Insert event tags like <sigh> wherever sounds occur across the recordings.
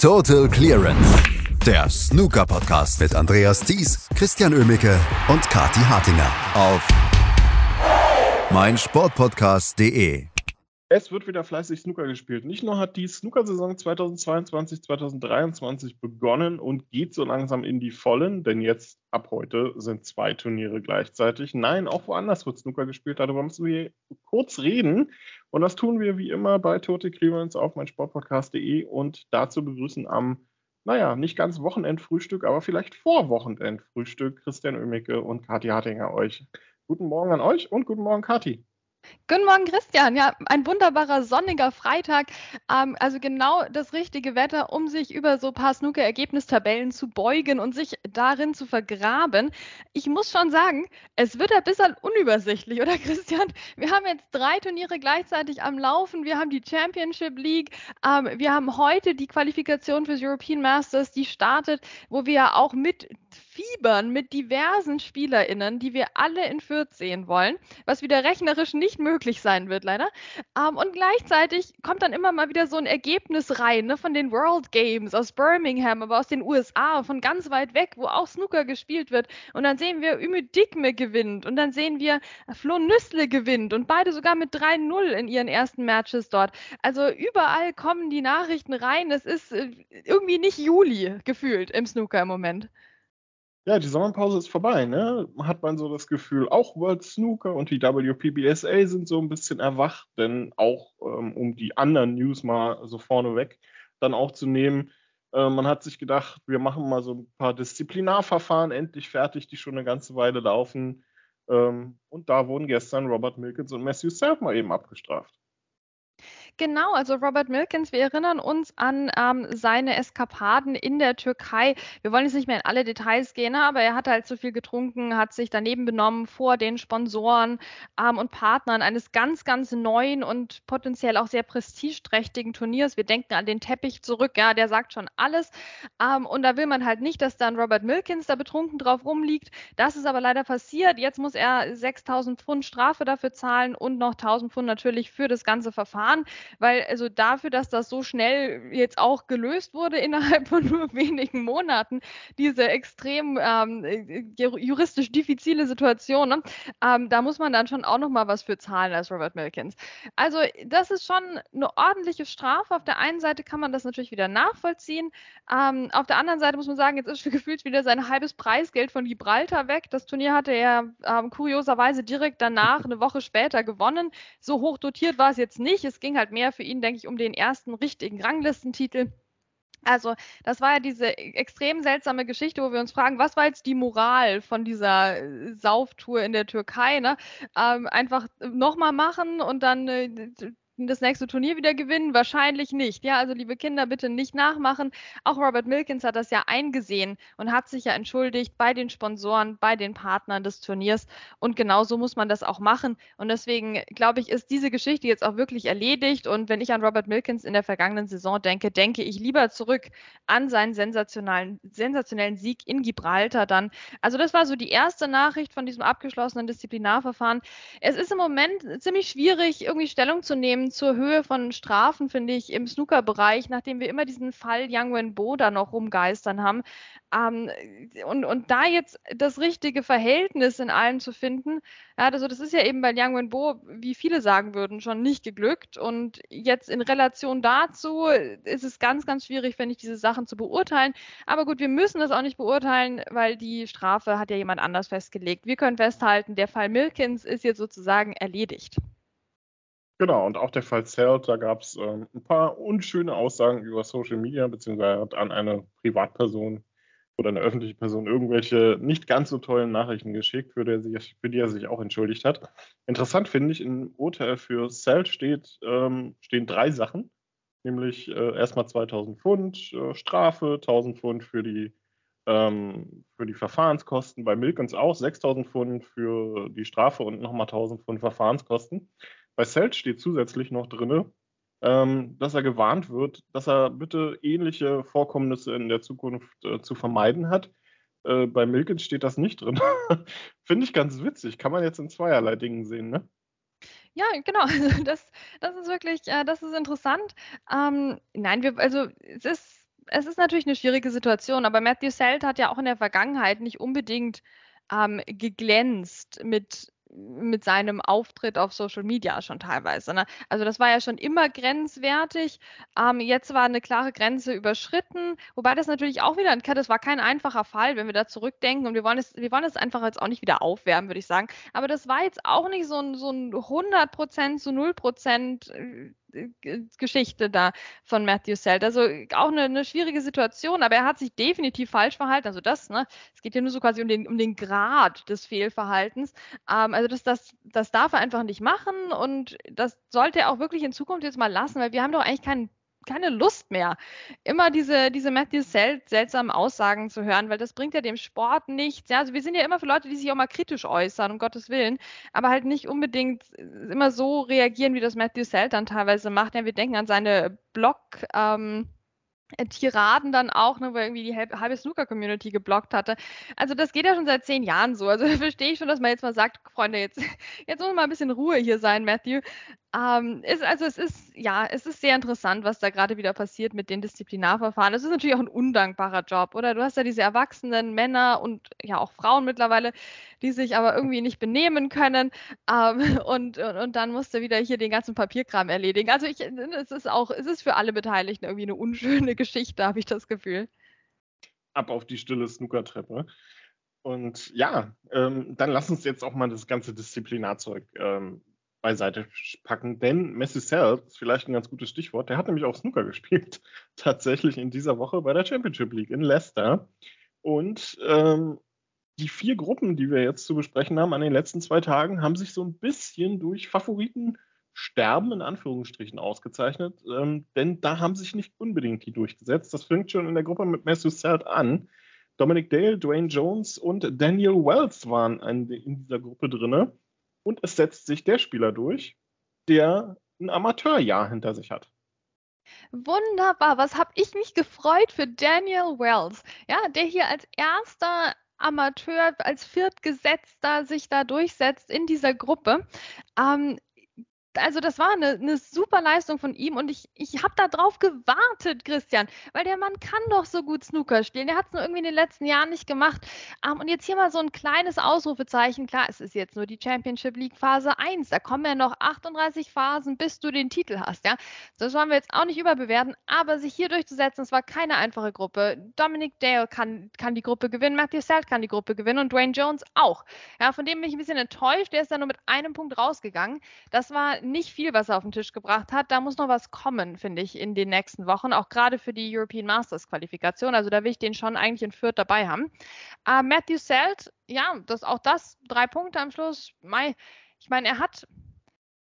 Total Clearance. Der Snooker-Podcast mit Andreas Thies, Christian Ömicke und Kati Hartinger auf meinsportpodcast.de. Es wird wieder fleißig Snooker gespielt. Nicht nur hat die Snooker-Saison 2022-2023 begonnen und geht so langsam in die Vollen, denn jetzt ab heute sind zwei Turniere gleichzeitig. Nein, auch woanders wird Snooker gespielt. Darüber müssen wir kurz reden. Und das tun wir wie immer bei Tote Clearance auf meinsportpodcast.de und dazu begrüßen am, naja, nicht ganz Wochenendfrühstück, aber vielleicht vor Wochenendfrühstück Christian Ömicke und Kathi Hartinger euch. Guten Morgen an euch und guten Morgen, Kathi. Guten Morgen, Christian. Ja, ein wunderbarer sonniger Freitag. Ähm, also genau das richtige Wetter, um sich über so ein paar Snooker-Ergebnistabellen zu beugen und sich darin zu vergraben. Ich muss schon sagen, es wird ein bisschen unübersichtlich, oder <laughs> Christian? Wir haben jetzt drei Turniere gleichzeitig am Laufen. Wir haben die Championship League. Ähm, wir haben heute die Qualifikation fürs European Masters, die startet, wo wir ja auch mit fiebern mit diversen SpielerInnen, die wir alle in Fürth sehen wollen, was wieder rechnerisch nicht möglich sein wird, leider. Ähm, und gleichzeitig kommt dann immer mal wieder so ein Ergebnis rein ne, von den World Games aus Birmingham, aber aus den USA, von ganz weit weg, wo auch Snooker gespielt wird. Und dann sehen wir Ümit Dikme gewinnt und dann sehen wir Flo Nüssle gewinnt und beide sogar mit 3-0 in ihren ersten Matches dort. Also überall kommen die Nachrichten rein. Es ist äh, irgendwie nicht Juli gefühlt im Snooker im Moment. Ja, die Sommerpause ist vorbei, ne? Hat man so das Gefühl, auch World Snooker und die WPBSA sind so ein bisschen erwacht, denn auch ähm, um die anderen News mal so vorneweg dann auch zu nehmen, äh, man hat sich gedacht, wir machen mal so ein paar Disziplinarverfahren endlich fertig, die schon eine ganze Weile laufen. Ähm, und da wurden gestern Robert Milkins und Matthew Self mal eben abgestraft. Genau, also Robert Milkins, wir erinnern uns an ähm, seine Eskapaden in der Türkei. Wir wollen jetzt nicht mehr in alle Details gehen, aber er hat halt zu viel getrunken, hat sich daneben benommen vor den Sponsoren ähm, und Partnern eines ganz, ganz neuen und potenziell auch sehr prestigeträchtigen Turniers. Wir denken an den Teppich zurück, ja, der sagt schon alles. Ähm, und da will man halt nicht, dass dann Robert Milkins da betrunken drauf rumliegt. Das ist aber leider passiert. Jetzt muss er 6000 Pfund Strafe dafür zahlen und noch 1000 Pfund natürlich für das ganze Verfahren weil also dafür, dass das so schnell jetzt auch gelöst wurde <laughs> innerhalb von nur wenigen Monaten, diese extrem ähm, äh, juristisch diffizile Situation, ne? ähm, da muss man dann schon auch noch mal was für zahlen als Robert Milkins. Also das ist schon eine ordentliche Strafe. Auf der einen Seite kann man das natürlich wieder nachvollziehen. Ähm, auf der anderen Seite muss man sagen, jetzt ist <laughs> gefühlt wieder sein halbes Preisgeld von Gibraltar weg. Das Turnier hatte er ähm, kurioserweise direkt danach, eine Woche später gewonnen. So hoch dotiert war es jetzt nicht. Es ging halt mehr für ihn, denke ich, um den ersten richtigen Ranglistentitel. Also, das war ja diese extrem seltsame Geschichte, wo wir uns fragen, was war jetzt die Moral von dieser äh, Sauftour in der Türkei? Ne? Ähm, einfach nochmal machen und dann äh, das nächste Turnier wieder gewinnen? Wahrscheinlich nicht. Ja, also liebe Kinder, bitte nicht nachmachen. Auch Robert Milkins hat das ja eingesehen und hat sich ja entschuldigt bei den Sponsoren, bei den Partnern des Turniers. Und genauso muss man das auch machen. Und deswegen glaube ich, ist diese Geschichte jetzt auch wirklich erledigt. Und wenn ich an Robert Milkins in der vergangenen Saison denke, denke ich lieber zurück an seinen sensationalen, sensationellen Sieg in Gibraltar dann. Also das war so die erste Nachricht von diesem abgeschlossenen Disziplinarverfahren. Es ist im Moment ziemlich schwierig, irgendwie Stellung zu nehmen zur Höhe von Strafen, finde ich, im Snooker-Bereich, nachdem wir immer diesen Fall Yang Wenbo da noch rumgeistern haben. Ähm, und, und da jetzt das richtige Verhältnis in allem zu finden, ja, also das ist ja eben bei Yang Wenbo, wie viele sagen würden, schon nicht geglückt. Und jetzt in Relation dazu ist es ganz, ganz schwierig, finde ich, diese Sachen zu beurteilen. Aber gut, wir müssen das auch nicht beurteilen, weil die Strafe hat ja jemand anders festgelegt. Wir können festhalten, der Fall Milkins ist jetzt sozusagen erledigt. Genau, und auch der Fall Zelt, da gab es ähm, ein paar unschöne Aussagen über Social Media, beziehungsweise hat an eine Privatperson oder eine öffentliche Person irgendwelche nicht ganz so tollen Nachrichten geschickt, für, der sich, für die er sich auch entschuldigt hat. Interessant finde ich, im Urteil für Zelt steht, ähm, stehen drei Sachen, nämlich äh, erstmal 2000 Pfund äh, Strafe, 1000 Pfund für die, ähm, für die Verfahrenskosten, bei Milkens auch 6000 Pfund für die Strafe und nochmal 1000 Pfund Verfahrenskosten. Bei Selt steht zusätzlich noch drin, ähm, dass er gewarnt wird, dass er bitte ähnliche Vorkommnisse in der Zukunft äh, zu vermeiden hat. Äh, bei Milkins steht das nicht drin. <laughs> Finde ich ganz witzig. Kann man jetzt in zweierlei Dingen sehen, ne? Ja, genau. <laughs> Also das, das ist wirklich, äh, das ist interessant. Ähm, nein, wir, also es ist es ist natürlich eine schwierige Situation, aber Matthew Selt hat ja auch in der Vergangenheit nicht unbedingt ähm, geglänzt mit mit seinem Auftritt auf Social Media schon teilweise. Ne? Also das war ja schon immer grenzwertig. Ähm, jetzt war eine klare Grenze überschritten, wobei das natürlich auch wieder, das war kein einfacher Fall, wenn wir da zurückdenken und wir wollen es, wir wollen es einfach jetzt auch nicht wieder aufwärmen, würde ich sagen. Aber das war jetzt auch nicht so ein, so ein 100% zu 0% Geschichte da von Matthew Selt. Also auch eine, eine, schwierige Situation, aber er hat sich definitiv falsch verhalten. Also das, ne, es geht ja nur so quasi um den, um den Grad des Fehlverhaltens. Ähm, also das, das, das darf er einfach nicht machen und das sollte er auch wirklich in Zukunft jetzt mal lassen, weil wir haben doch eigentlich keinen keine Lust mehr, immer diese, diese Matthew Sel seltsamen Aussagen zu hören, weil das bringt ja dem Sport nichts. Ja, also wir sind ja immer für Leute, die sich auch mal kritisch äußern, um Gottes Willen, aber halt nicht unbedingt immer so reagieren, wie das Matthew Sel dann teilweise macht. Ja, wir denken an seine Blog, ähm, Tiraden dann auch, ne, wo er irgendwie die halbe Snooker-Community geblockt hatte. Also das geht ja schon seit zehn Jahren so. Also <laughs> verstehe ich schon, dass man jetzt mal sagt, Freunde, jetzt, <laughs> jetzt muss mal ein bisschen Ruhe hier sein, Matthew. Ähm, ist, also es ist, ja, es ist sehr interessant, was da gerade wieder passiert mit den Disziplinarverfahren. Es ist natürlich auch ein undankbarer Job, oder? Du hast ja diese erwachsenen Männer und ja auch Frauen mittlerweile, die sich aber irgendwie nicht benehmen können. Ähm, <laughs> und, und, und, dann musst du wieder hier den ganzen Papierkram erledigen. Also ich, es ist auch, es ist für alle Beteiligten irgendwie eine unschöne <laughs> Geschichte, habe ich das Gefühl. Ab auf die stille Snookertreppe. Und ja, ähm, dann lass uns jetzt auch mal das ganze Disziplinarzeug ähm, beiseite packen, denn Messi Cell ist vielleicht ein ganz gutes Stichwort. Der hat nämlich auch Snooker <laughs> gespielt, tatsächlich in dieser Woche bei der Championship League in Leicester. Und ähm, die vier Gruppen, die wir jetzt zu besprechen haben an den letzten zwei Tagen, haben sich so ein bisschen durch Favoritensterben in Anführungsstrichen ausgezeichnet, ähm, denn da haben sich nicht unbedingt die durchgesetzt. Das fängt schon in der Gruppe mit Matthew Selt an. Dominic Dale, Dwayne Jones und Daniel Wells waren in dieser Gruppe drinne und es setzt sich der Spieler durch, der ein Amateurjahr hinter sich hat. Wunderbar, was habe ich mich gefreut für Daniel Wells, ja, der hier als erster Amateur, als Viertgesetzter sich da durchsetzt in dieser Gruppe. Ähm, also das war eine, eine, super Leistung von ihm und ich, ich habe da drauf gewartet, Christian, weil der Mann kann doch so gut Snooker spielen. Der hat es nur irgendwie in den letzten Jahren nicht gemacht. Um, ähm, und jetzt hier mal so ein kleines Ausrufezeichen. Klar, es ist jetzt nur die Championship League Phase 1. Da kommen ja noch 38 Phasen, bis du den Titel hast. Ja, Das wollen wir jetzt auch nicht überbewerten, aber sich hier durchzusetzen, es war keine einfache Gruppe. Dominic Dale kann, kann die Gruppe gewinnen, Matthew Selt kann die Gruppe gewinnen und Dwayne Jones auch. Ja, von dem bin ich ein bisschen enttäuscht. Der ist dann nur mit einem Punkt rausgegangen. Das war nicht viel, was er auf den Tisch gebracht hat. Da muss noch was kommen, finde ich, in den nächsten Wochen, auch gerade für die European Masters Qualifikation. Also da will ich den schon eigentlich in Fürth dabei haben. Uh, Matthew Selt, ja, das, auch das, drei Punkte am Schluss. Mai, ich meine, er hat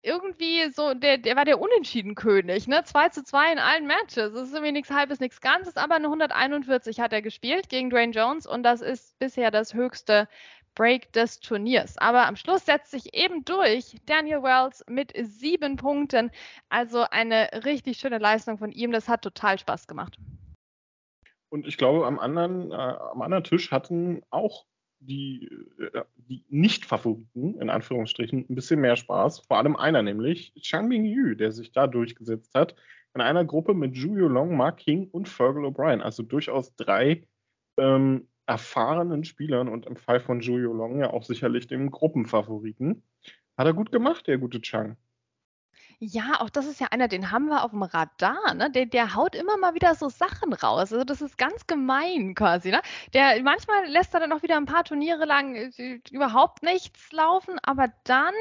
irgendwie so, der, der war der Unentschieden-König, ne? 2 zu 2 in allen Matches. Das ist irgendwie nichts halbes, nichts Ganzes, aber eine 141 hat er gespielt gegen Dwayne Jones und das ist bisher das höchste Break des Turniers. Aber am Schluss setzt sich eben durch Daniel Wells mit sieben Punkten. Also eine richtig schöne Leistung von ihm. Das hat total Spaß gemacht. Und ich glaube, am anderen, äh, am anderen Tisch hatten auch die, äh, die Nicht-Favoriten, in Anführungsstrichen, ein bisschen mehr Spaß. Vor allem einer, nämlich Chang Ming Yu, der sich da durchgesetzt hat. In einer Gruppe mit Julio Long, Mark King und Fergal O'Brien. Also durchaus drei ähm, erfahrenen Spielern und im Fall von Julio Long ja auch sicherlich dem Gruppenfavoriten. Hat er gut gemacht, der gute Chang. Ja, auch das ist ja einer, den haben wir auf dem Radar, ne? Der, der haut immer mal wieder so Sachen raus. Also das ist ganz gemein quasi, ne? Der manchmal lässt er dann auch wieder ein paar Turniere lang äh, überhaupt nichts laufen, aber dann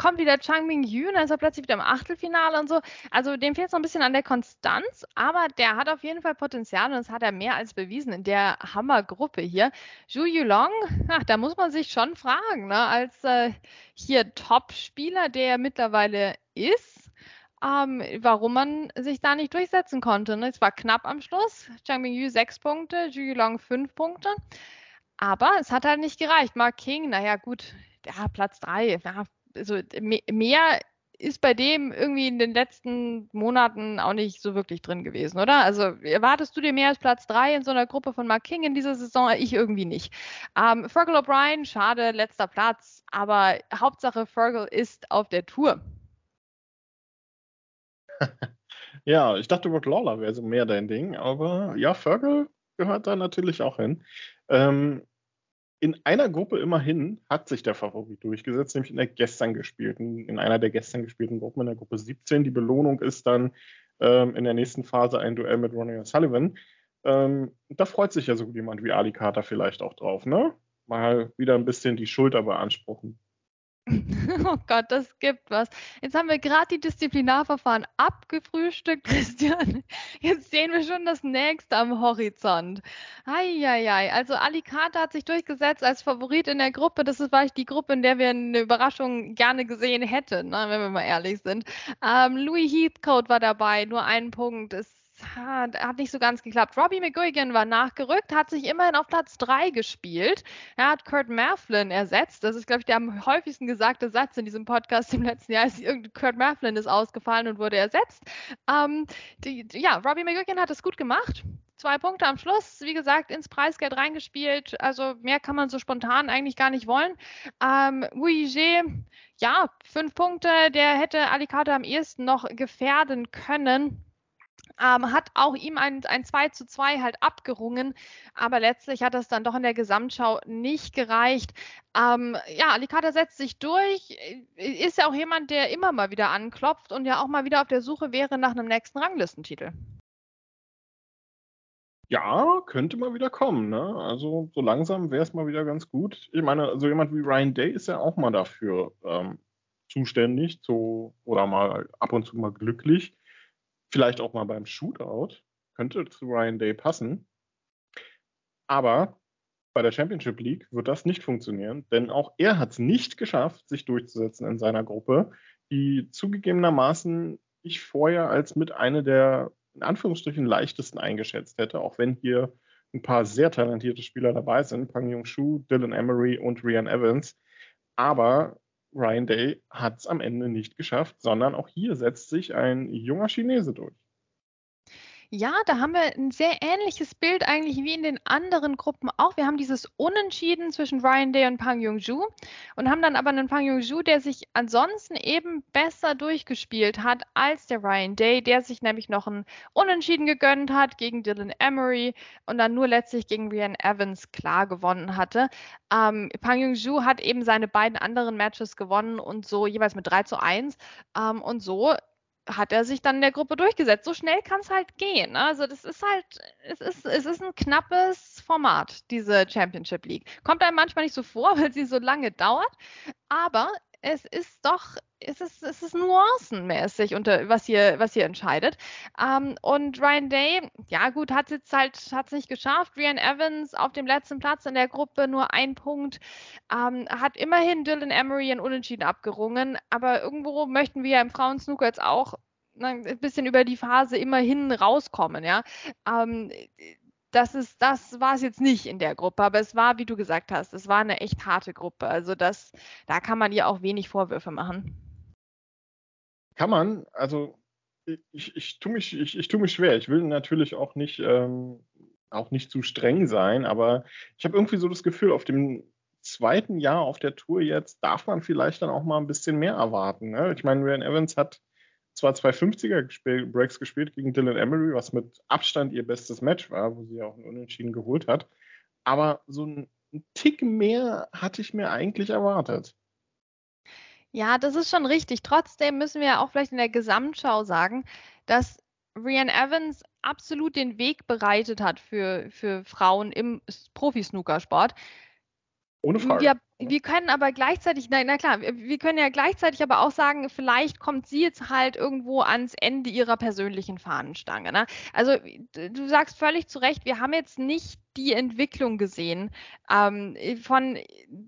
kommt wieder Chang Ming Yu, dann ist er plötzlich wieder im Achtelfinale und so. Also dem fehlt es noch ein bisschen an der Konstanz, aber der hat auf jeden Fall Potenzial und das hat er mehr als bewiesen in der Hammergruppe hier. Zhu Yulong, ach, da muss man sich schon fragen, ne? als äh, hier Top-Spieler, der er mittlerweile ist, ähm, warum man sich da nicht durchsetzen konnte. Ne? Es war knapp am Schluss. Chang Ming Yu sechs Punkte, Zhu Yulong fünf Punkte. Aber es hat halt nicht gereicht. Mark King, naja, gut, ja, Platz drei, ja, also mehr ist bei dem irgendwie in den letzten Monaten auch nicht so wirklich drin gewesen, oder? Also erwartest du dir mehr als Platz 3 in so einer Gruppe von Mark King in dieser Saison? Ich irgendwie nicht. Ähm, Fergal O'Brien, schade, letzter Platz, aber Hauptsache Fergal ist auf der Tour. <laughs> Ja, ich dachte, Rock Lawler wäre so mehr dein Ding, aber ja, Fergal gehört da natürlich auch hin. Ähm, in einer Gruppe immerhin hat sich der Favorit durchgesetzt, nämlich in der gestern gespielten, in einer der gestern gespielten Gruppen, in der Gruppe 17. Die Belohnung ist dann ähm, in der nächsten Phase ein Duell mit Ronnie Sullivan. Ähm, da freut sich ja so jemand wie Ali Carter vielleicht auch drauf, ne? Mal wieder ein bisschen die Schulter beanspruchen. <laughs> Oh Gott, das gibt was. Jetzt haben wir gerade die Disziplinarverfahren abgefrühstückt, <laughs> Christian. Jetzt sehen wir schon das nächste am Horizont. Eieiei. Also Alicante hat sich durchgesetzt als Favorit in der Gruppe. Das ist vielleicht die Gruppe, in der wir eine Überraschung gerne gesehen hätten, ne, wenn wir mal ehrlich sind. Ähm, Louis Heathcote war dabei, nur ein Punkt. Es hat, hat nicht so ganz geklappt. Robbie McGuigan war nachgerückt, hat sich immerhin auf Platz 3 gespielt. Er hat Kurt Mafflin ersetzt. Das ist, glaube ich, der am häufigsten gesagte Satz in diesem Podcast im letzten Jahr. <laughs> Kurt Mafflin ist ausgefallen und wurde ersetzt. Ähm, die, ja, Robbie McGuigan hat es gut gemacht. Zwei Punkte am Schluss, wie gesagt, ins Preisgeld reingespielt. Also mehr kann man so spontan eigentlich gar nicht wollen. Ähm, Wuige, ja, fünf Punkte, der hätte Alicante am ehesten noch gefährden können ähm, hat auch ihm ein, ein 2 zu 2 halt abgerungen, aber letztlich hat das dann doch in der Gesamtschau nicht gereicht. Ähm, ja, Alicata setzt sich durch, ist ja auch jemand, der immer mal wieder anklopft und ja auch mal wieder auf der Suche wäre nach einem nächsten Ranglistentitel. Ja, könnte mal wieder kommen. Ne? Also so langsam wäre es mal wieder ganz gut. Ich meine, so jemand wie Ryan Day ist ja auch mal dafür ähm, zuständig, so oder mal ab und zu mal glücklich. Vielleicht auch mal beim Shootout. Könnte zu Ryan Day passen. Aber bei der Championship League wird das nicht funktionieren, denn auch er hat es nicht geschafft, sich durchzusetzen in seiner Gruppe, die zugegebenermaßen ich vorher als mit einer der in Anführungsstrichen leichtesten eingeschätzt hätte, auch wenn hier ein paar sehr talentierte Spieler dabei sind, Pang Yong Shu, Dylan Emery und Rian Evans. Aber Ryan Day hat es am Ende nicht geschafft, sondern auch hier setzt sich ein junger Chinese durch. Ja, da haben wir ein sehr ähnliches Bild eigentlich wie in den anderen Gruppen auch. Wir haben dieses Unentschieden zwischen Ryan Day und Pang Yong-ju und haben dann aber einen Pang Yong-ju, der sich ansonsten eben besser durchgespielt hat als der Ryan Day, der sich nämlich noch ein Unentschieden gegönnt hat gegen Dylan Emery und dann nur letztlich gegen Ryan Evans klar gewonnen hatte. Ähm, Pang Yong-ju hat eben seine beiden anderen Matches gewonnen und so jeweils mit 3 zu 1 ähm, und so hat er sich dann in der Gruppe durchgesetzt. So schnell kann es halt gehen. Ne? Also das ist halt, es ist, es ist ein knappes Format, diese Championship League. Kommt einem manchmal nicht so vor, <laughs> weil sie so lange dauert, aber es ist doch, es ist, es ist nuancenmäßig, unter, was, hier, was hier entscheidet. Ähm, und Ryan Day, ja gut, hat jetzt halt, hat es nicht geschafft. Ryan Evans auf dem letzten Platz in der Gruppe nur ein Punkt, ähm, hat immerhin Dylan Emery in Unentschieden abgerungen, aber irgendwo möchten wir ja im Frauensnooker jetzt auch ein bisschen über die Phase immerhin rauskommen, ja. Ähm, das ist, das war es jetzt nicht in der Gruppe, aber es war, wie du gesagt hast, es war eine echt harte Gruppe. Also das, da kann man ihr auch wenig Vorwürfe machen. Kann man, also ich, ich tue mich, ich, ich tu mich schwer. Ich will natürlich auch nicht, ähm, auch nicht zu streng sein, aber ich habe irgendwie so das Gefühl, auf dem zweiten Jahr auf der Tour jetzt darf man vielleicht dann auch mal ein bisschen mehr erwarten. Ne? Ich meine, Ryan Evans hat zwar zwei 50er Breaks gespielt gegen Dylan Emery, was mit Abstand ihr bestes Match war, wo sie auch einen Unentschieden geholt hat. Aber so ein Tick mehr hatte ich mir eigentlich erwartet. Ja, das ist schon richtig. Trotzdem müssen wir auch vielleicht in der Gesamtschau sagen, dass Rian Evans absolut den Weg bereitet hat für, für Frauen im Profi-Snookersport. Ohne Frage. Wir, wir können aber gleichzeitig, na, na, klar, wir können ja gleichzeitig aber auch sagen, vielleicht kommt sie jetzt halt irgendwo ans Ende ihrer persönlichen Fahnenstange. Ne? Also du sagst völlig zu Recht, wir haben jetzt nicht die Entwicklung gesehen ähm, von,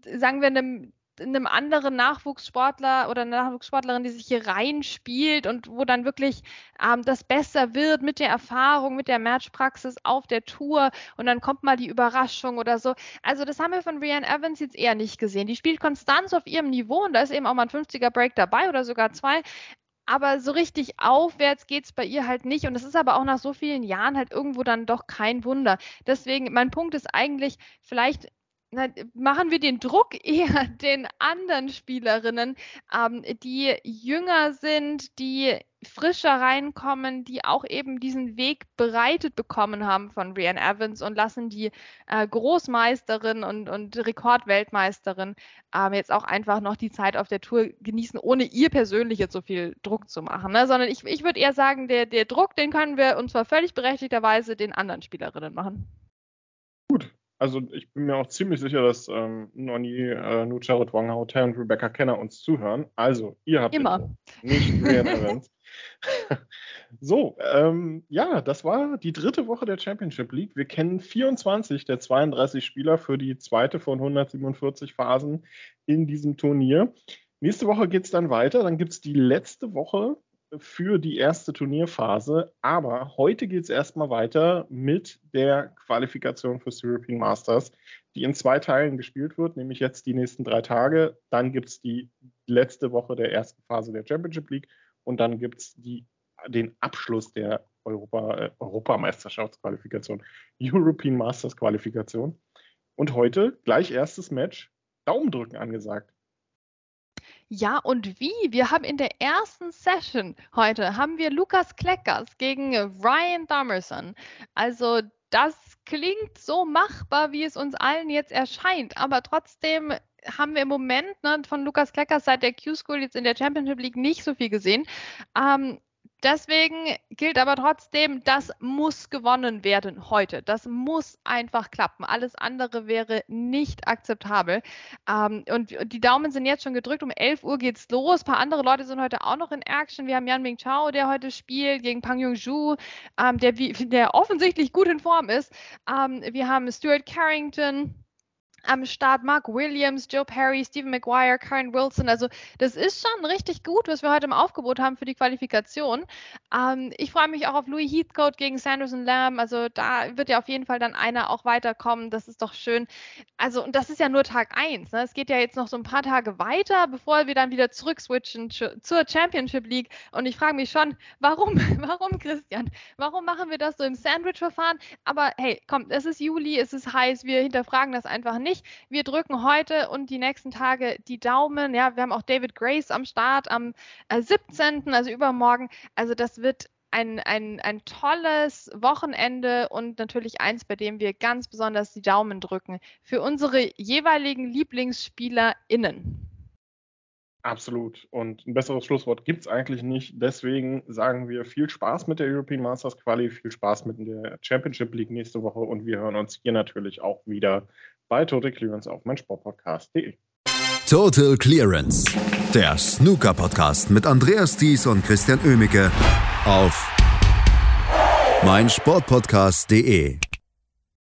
sagen wir, einem einem anderen Nachwuchssportler oder einer Nachwuchssportlerin, die sich hier reinspielt und wo dann wirklich ähm, das besser wird mit der Erfahrung, mit der Matchpraxis auf der Tour und dann kommt mal die Überraschung oder so. Also das haben wir von Rianne Evans jetzt eher nicht gesehen. Die spielt Konstanz auf ihrem Niveau und da ist eben auch mal ein 50er Break dabei oder sogar zwei. Aber so richtig aufwärts geht es bei ihr halt nicht. Und es ist aber auch nach so vielen Jahren halt irgendwo dann doch kein Wunder. Deswegen, mein Punkt ist eigentlich, vielleicht na, machen wir den Druck <laughs> eher den anderen Spielerinnen, ähm, die jünger sind, die frischer reinkommen, die auch eben diesen Weg bereitet bekommen haben von Rian Evans und lassen die äh, Großmeisterin und, und Rekordweltmeisterin ähm, jetzt auch einfach noch die Zeit auf der Tour genießen, ohne ihr persönlich jetzt so viel Druck zu machen. Ne? Sondern ich, ich würde eher sagen, der, der Druck, den können wir und zwar völlig berechtigterweise den anderen Spielerinnen machen. Gut, also ich bin mir auch ziemlich sicher, dass ähm, Noni, äh, Nucharit Wanghaute und Rebecca Kenner uns zuhören. Also, ihr habt immer nicht Rian Evans. <laughs> so, ähm, ja, das war die dritte Woche der Championship League. Wir kennen 24 der 32 Spieler für die zweite von 147 Phasen in diesem Turnier. Nächste Woche geht es dann weiter. Dann gibt es die letzte Woche für die erste Turnierphase. Aber heute geht es erstmal weiter mit der Qualifikation fürs European Masters, die in zwei Teilen gespielt wird, nämlich jetzt die nächsten drei Tage. Dann gibt es die letzte Woche der ersten Phase der Championship League und dann gibt es den Abschluss der Europa, äh, Europameisterschaftsqualifikation, European Masters Qualifikation. Und heute gleich erstes Match, Daumendrücken angesagt. Ja, und wie? Wir haben in der ersten Session heute haben wir Lukas Kleckers gegen Ryan Damerson. Also das klingt so machbar, wie es uns allen jetzt erscheint, aber trotzdem haben wir im Moment ne, von Lukas Kleckers seit der Q-School jetzt in der Championship League nicht so viel gesehen. Ähm, Deswegen gilt aber trotzdem, das muss gewonnen werden heute. Das muss einfach klappen. Alles andere wäre nicht akzeptabel. Ähm, und die Daumen sind jetzt schon gedrückt. Um 11 Uhr geht's los. Ein paar andere Leute sind heute auch noch in Action. Wir haben Yan Ming Chao, der heute spielt, gegen Pang Yung Zhu, ähm, der, der offensichtlich gut in Form ist. Ähm, wir haben Stuart Carrington am Start. Mark Williams, Joe Perry, Stephen McGuire, Karen Wilson. Also das ist schon richtig gut, was wir heute im Aufgebot haben für die Qualifikation. Ähm, ich freue mich auch auf Louis Heathcote gegen Sanderson Lamb. Also da wird ja auf jeden Fall dann einer auch weiterkommen. Das ist doch schön. Also und das ist ja nur Tag 1. Ne? Es geht ja jetzt noch so ein paar Tage weiter, bevor wir dann wieder zurückswitchen zur Championship League. Und ich frage mich schon, warum, <laughs> warum Christian? Warum machen wir das so im Sandwich-Verfahren? Aber hey, komm, es ist Juli, es ist heiß, wir hinterfragen das einfach nicht nicht. Wir drücken heute und die nächsten Tage die Daumen. Ja, wir haben auch David Grace am Start am 17., äh, also übermorgen. Also das wird ein, ein, ein tolles Wochenende und natürlich eins, bei dem wir ganz besonders die Daumen drücken für unsere jeweiligen LieblingsspielerInnen. Absolut. Und ein besseres Schlusswort gibt es eigentlich nicht. Deswegen sagen wir viel Spaß mit der European Masters Quali, viel Spaß mit der Championship League nächste Woche und wir hören uns hier natürlich auch wieder bei Total Clearance auf meinsportpodcast.de. Total Clearance, der Snooker-Podcast mit Andreas Thies und Christian Oemicke auf meinsportpodcast.de.